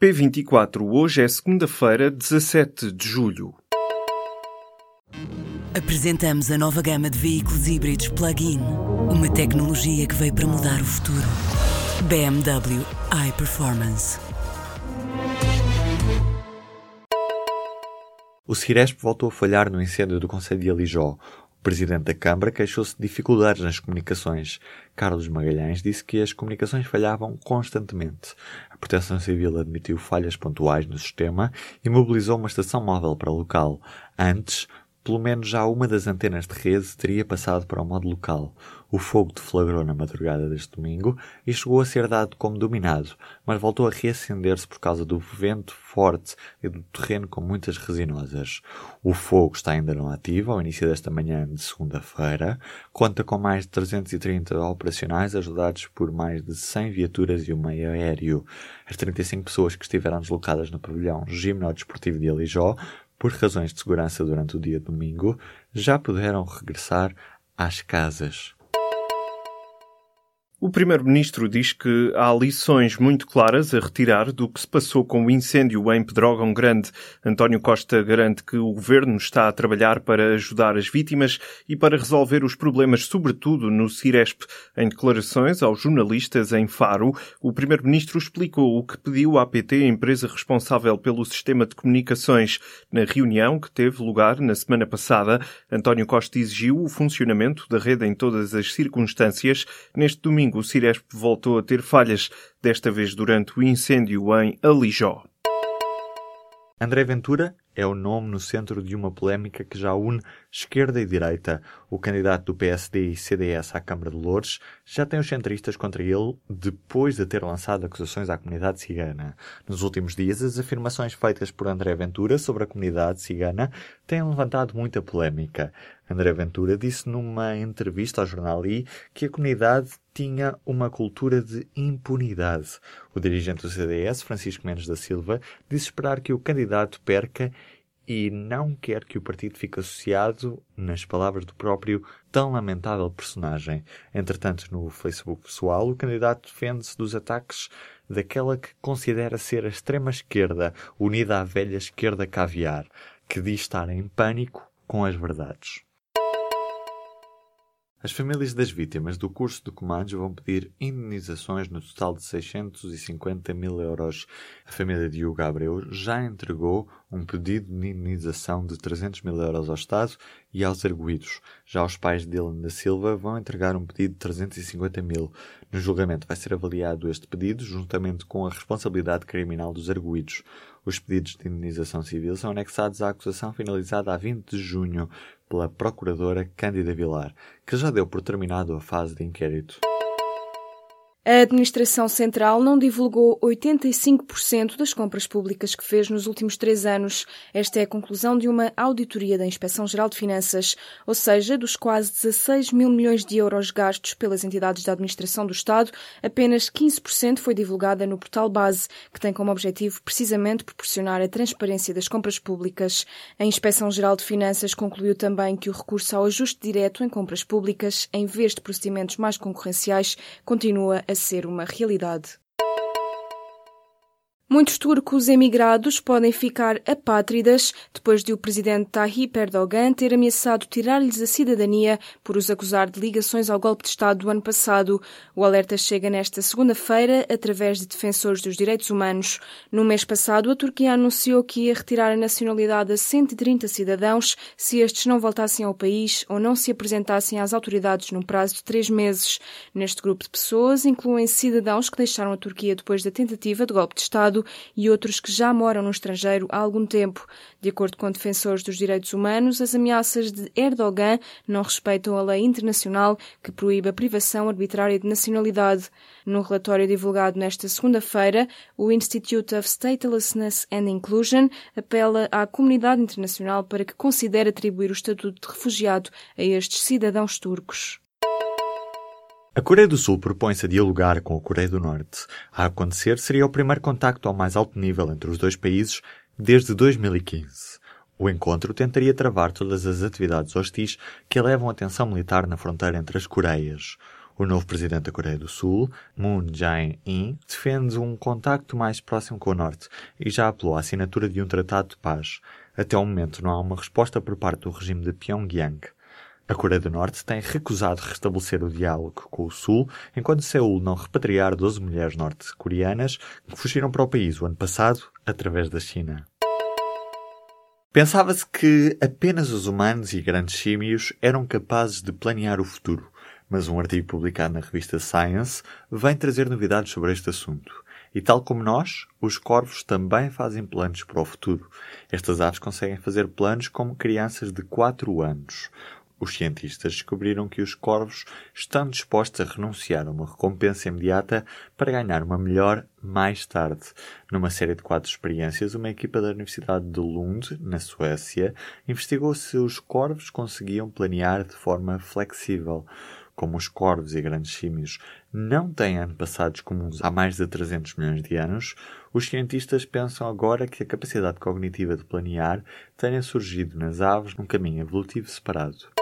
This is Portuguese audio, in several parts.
P24, hoje é segunda-feira, 17 de julho. Apresentamos a nova gama de veículos híbridos plug-in. Uma tecnologia que veio para mudar o futuro. BMW iPerformance. O Ciresp voltou a falhar no incêndio do Conselho de Alijó. Presidente da Câmara queixou-se de dificuldades nas comunicações. Carlos Magalhães disse que as comunicações falhavam constantemente. A Proteção Civil admitiu falhas pontuais no sistema e mobilizou uma estação móvel para o local. Antes, pelo menos já uma das antenas de rede teria passado para o modo local. O fogo deflagrou na madrugada deste domingo e chegou a ser dado como dominado, mas voltou a reacender-se por causa do vento forte e do terreno com muitas resinosas. O fogo está ainda não ativo ao início desta manhã de segunda-feira. Conta com mais de 330 operacionais ajudados por mais de 100 viaturas e um meio aéreo. As 35 pessoas que estiveram deslocadas no pavilhão Gimnódesportivo de Alijó por razões de segurança durante o dia domingo, já puderam regressar às casas. O Primeiro-Ministro diz que há lições muito claras a retirar do que se passou com o incêndio em Pedrógão Grande. António Costa garante que o Governo está a trabalhar para ajudar as vítimas e para resolver os problemas, sobretudo no Ciresp. Em declarações aos jornalistas em Faro, o Primeiro-Ministro explicou o que pediu à PT, empresa responsável pelo sistema de comunicações. Na reunião que teve lugar na semana passada, António Costa exigiu o funcionamento da rede em todas as circunstâncias. Neste domingo, domingo, o Ciresp voltou a ter falhas, desta vez durante o incêndio em Alijó. André Ventura é o nome no centro de uma polémica que já une esquerda e direita. O candidato do PSD e CDS à Câmara de Lourdes já tem os centristas contra ele depois de ter lançado acusações à comunidade cigana. Nos últimos dias, as afirmações feitas por André Ventura sobre a comunidade cigana têm levantado muita polémica. André Ventura disse numa entrevista ao jornal I que a comunidade tinha uma cultura de impunidade. O dirigente do CDS, Francisco Mendes da Silva, disse esperar que o candidato perca e não quer que o partido fique associado, nas palavras do próprio, tão lamentável personagem. Entretanto, no Facebook pessoal, o candidato defende-se dos ataques daquela que considera ser a extrema-esquerda, unida à velha esquerda caviar, que diz estar em pânico com as verdades. As famílias das vítimas do curso de comandos vão pedir indenizações no total de 650 mil euros. A família de Hugo Abreu já entregou um pedido de indenização de 300 mil euros ao Estado e aos arguídos. Já os pais de Dylan da Silva vão entregar um pedido de 350 mil. No julgamento vai ser avaliado este pedido juntamente com a responsabilidade criminal dos arguídos. Os pedidos de indenização civil são anexados à acusação finalizada a 20 de junho pela Procuradora Cândida Vilar, que já deu por terminado a fase de inquérito. A Administração Central não divulgou 85% das compras públicas que fez nos últimos três anos. Esta é a conclusão de uma auditoria da Inspeção-Geral de Finanças. Ou seja, dos quase 16 mil milhões de euros gastos pelas entidades da Administração do Estado, apenas 15% foi divulgada no portal base, que tem como objetivo precisamente proporcionar a transparência das compras públicas. A Inspeção-Geral de Finanças concluiu também que o recurso ao ajuste direto em compras públicas, em vez de procedimentos mais concorrenciais, continua a ser uma realidade. Muitos turcos emigrados podem ficar apátridas depois de o presidente Tayyip Erdogan ter ameaçado tirar-lhes a cidadania por os acusar de ligações ao golpe de Estado do ano passado. O alerta chega nesta segunda-feira através de defensores dos direitos humanos. No mês passado, a Turquia anunciou que ia retirar a nacionalidade a 130 cidadãos se estes não voltassem ao país ou não se apresentassem às autoridades num prazo de três meses. Neste grupo de pessoas incluem cidadãos que deixaram a Turquia depois da tentativa de golpe de Estado e outros que já moram no estrangeiro há algum tempo. De acordo com defensores dos direitos humanos, as ameaças de Erdogan não respeitam a lei internacional que proíbe a privação arbitrária de nacionalidade. No relatório divulgado nesta segunda-feira, o Institute of Statelessness and Inclusion apela à comunidade internacional para que considere atribuir o estatuto de refugiado a estes cidadãos turcos. A Coreia do Sul propõe-se a dialogar com a Coreia do Norte. A acontecer seria o primeiro contacto ao mais alto nível entre os dois países desde 2015. O encontro tentaria travar todas as atividades hostis que elevam a tensão militar na fronteira entre as Coreias. O novo presidente da Coreia do Sul, Moon Jae-in, defende um contacto mais próximo com o Norte e já apelou à assinatura de um tratado de paz. Até o momento não há uma resposta por parte do regime de Pyongyang. A Coreia do Norte tem recusado restabelecer o diálogo com o Sul, enquanto Seul não repatriar 12 mulheres norte-coreanas que fugiram para o país o ano passado através da China. Pensava-se que apenas os humanos e grandes símios eram capazes de planear o futuro, mas um artigo publicado na revista Science vem trazer novidades sobre este assunto. E tal como nós, os corvos também fazem planos para o futuro. Estas aves conseguem fazer planos como crianças de 4 anos. Os cientistas descobriram que os corvos estão dispostos a renunciar a uma recompensa imediata para ganhar uma melhor mais tarde. Numa série de quatro experiências, uma equipa da Universidade de Lund, na Suécia, investigou se os corvos conseguiam planear de forma flexível. Como os corvos e grandes símios não têm antepassados comuns há mais de 300 milhões de anos, os cientistas pensam agora que a capacidade cognitiva de planear tenha surgido nas aves num caminho evolutivo separado.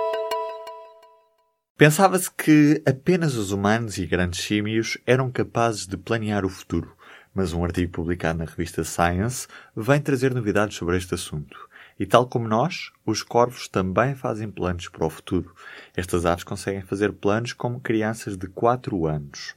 Pensava-se que apenas os humanos e grandes símios eram capazes de planear o futuro, mas um artigo publicado na revista Science vem trazer novidades sobre este assunto. E tal como nós, os corvos também fazem planos para o futuro. Estas aves conseguem fazer planos como crianças de 4 anos.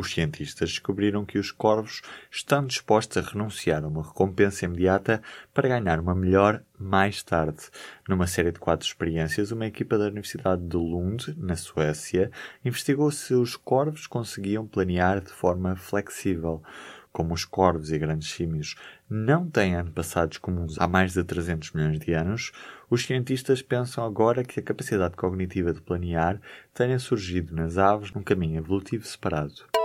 Os cientistas descobriram que os corvos estão dispostos a renunciar a uma recompensa imediata para ganhar uma melhor mais tarde. Numa série de quatro experiências, uma equipa da Universidade de Lund, na Suécia, investigou se os corvos conseguiam planear de forma flexível. Como os corvos e grandes símios não têm antepassados comuns há mais de 300 milhões de anos, os cientistas pensam agora que a capacidade cognitiva de planear tenha surgido nas aves num caminho evolutivo separado.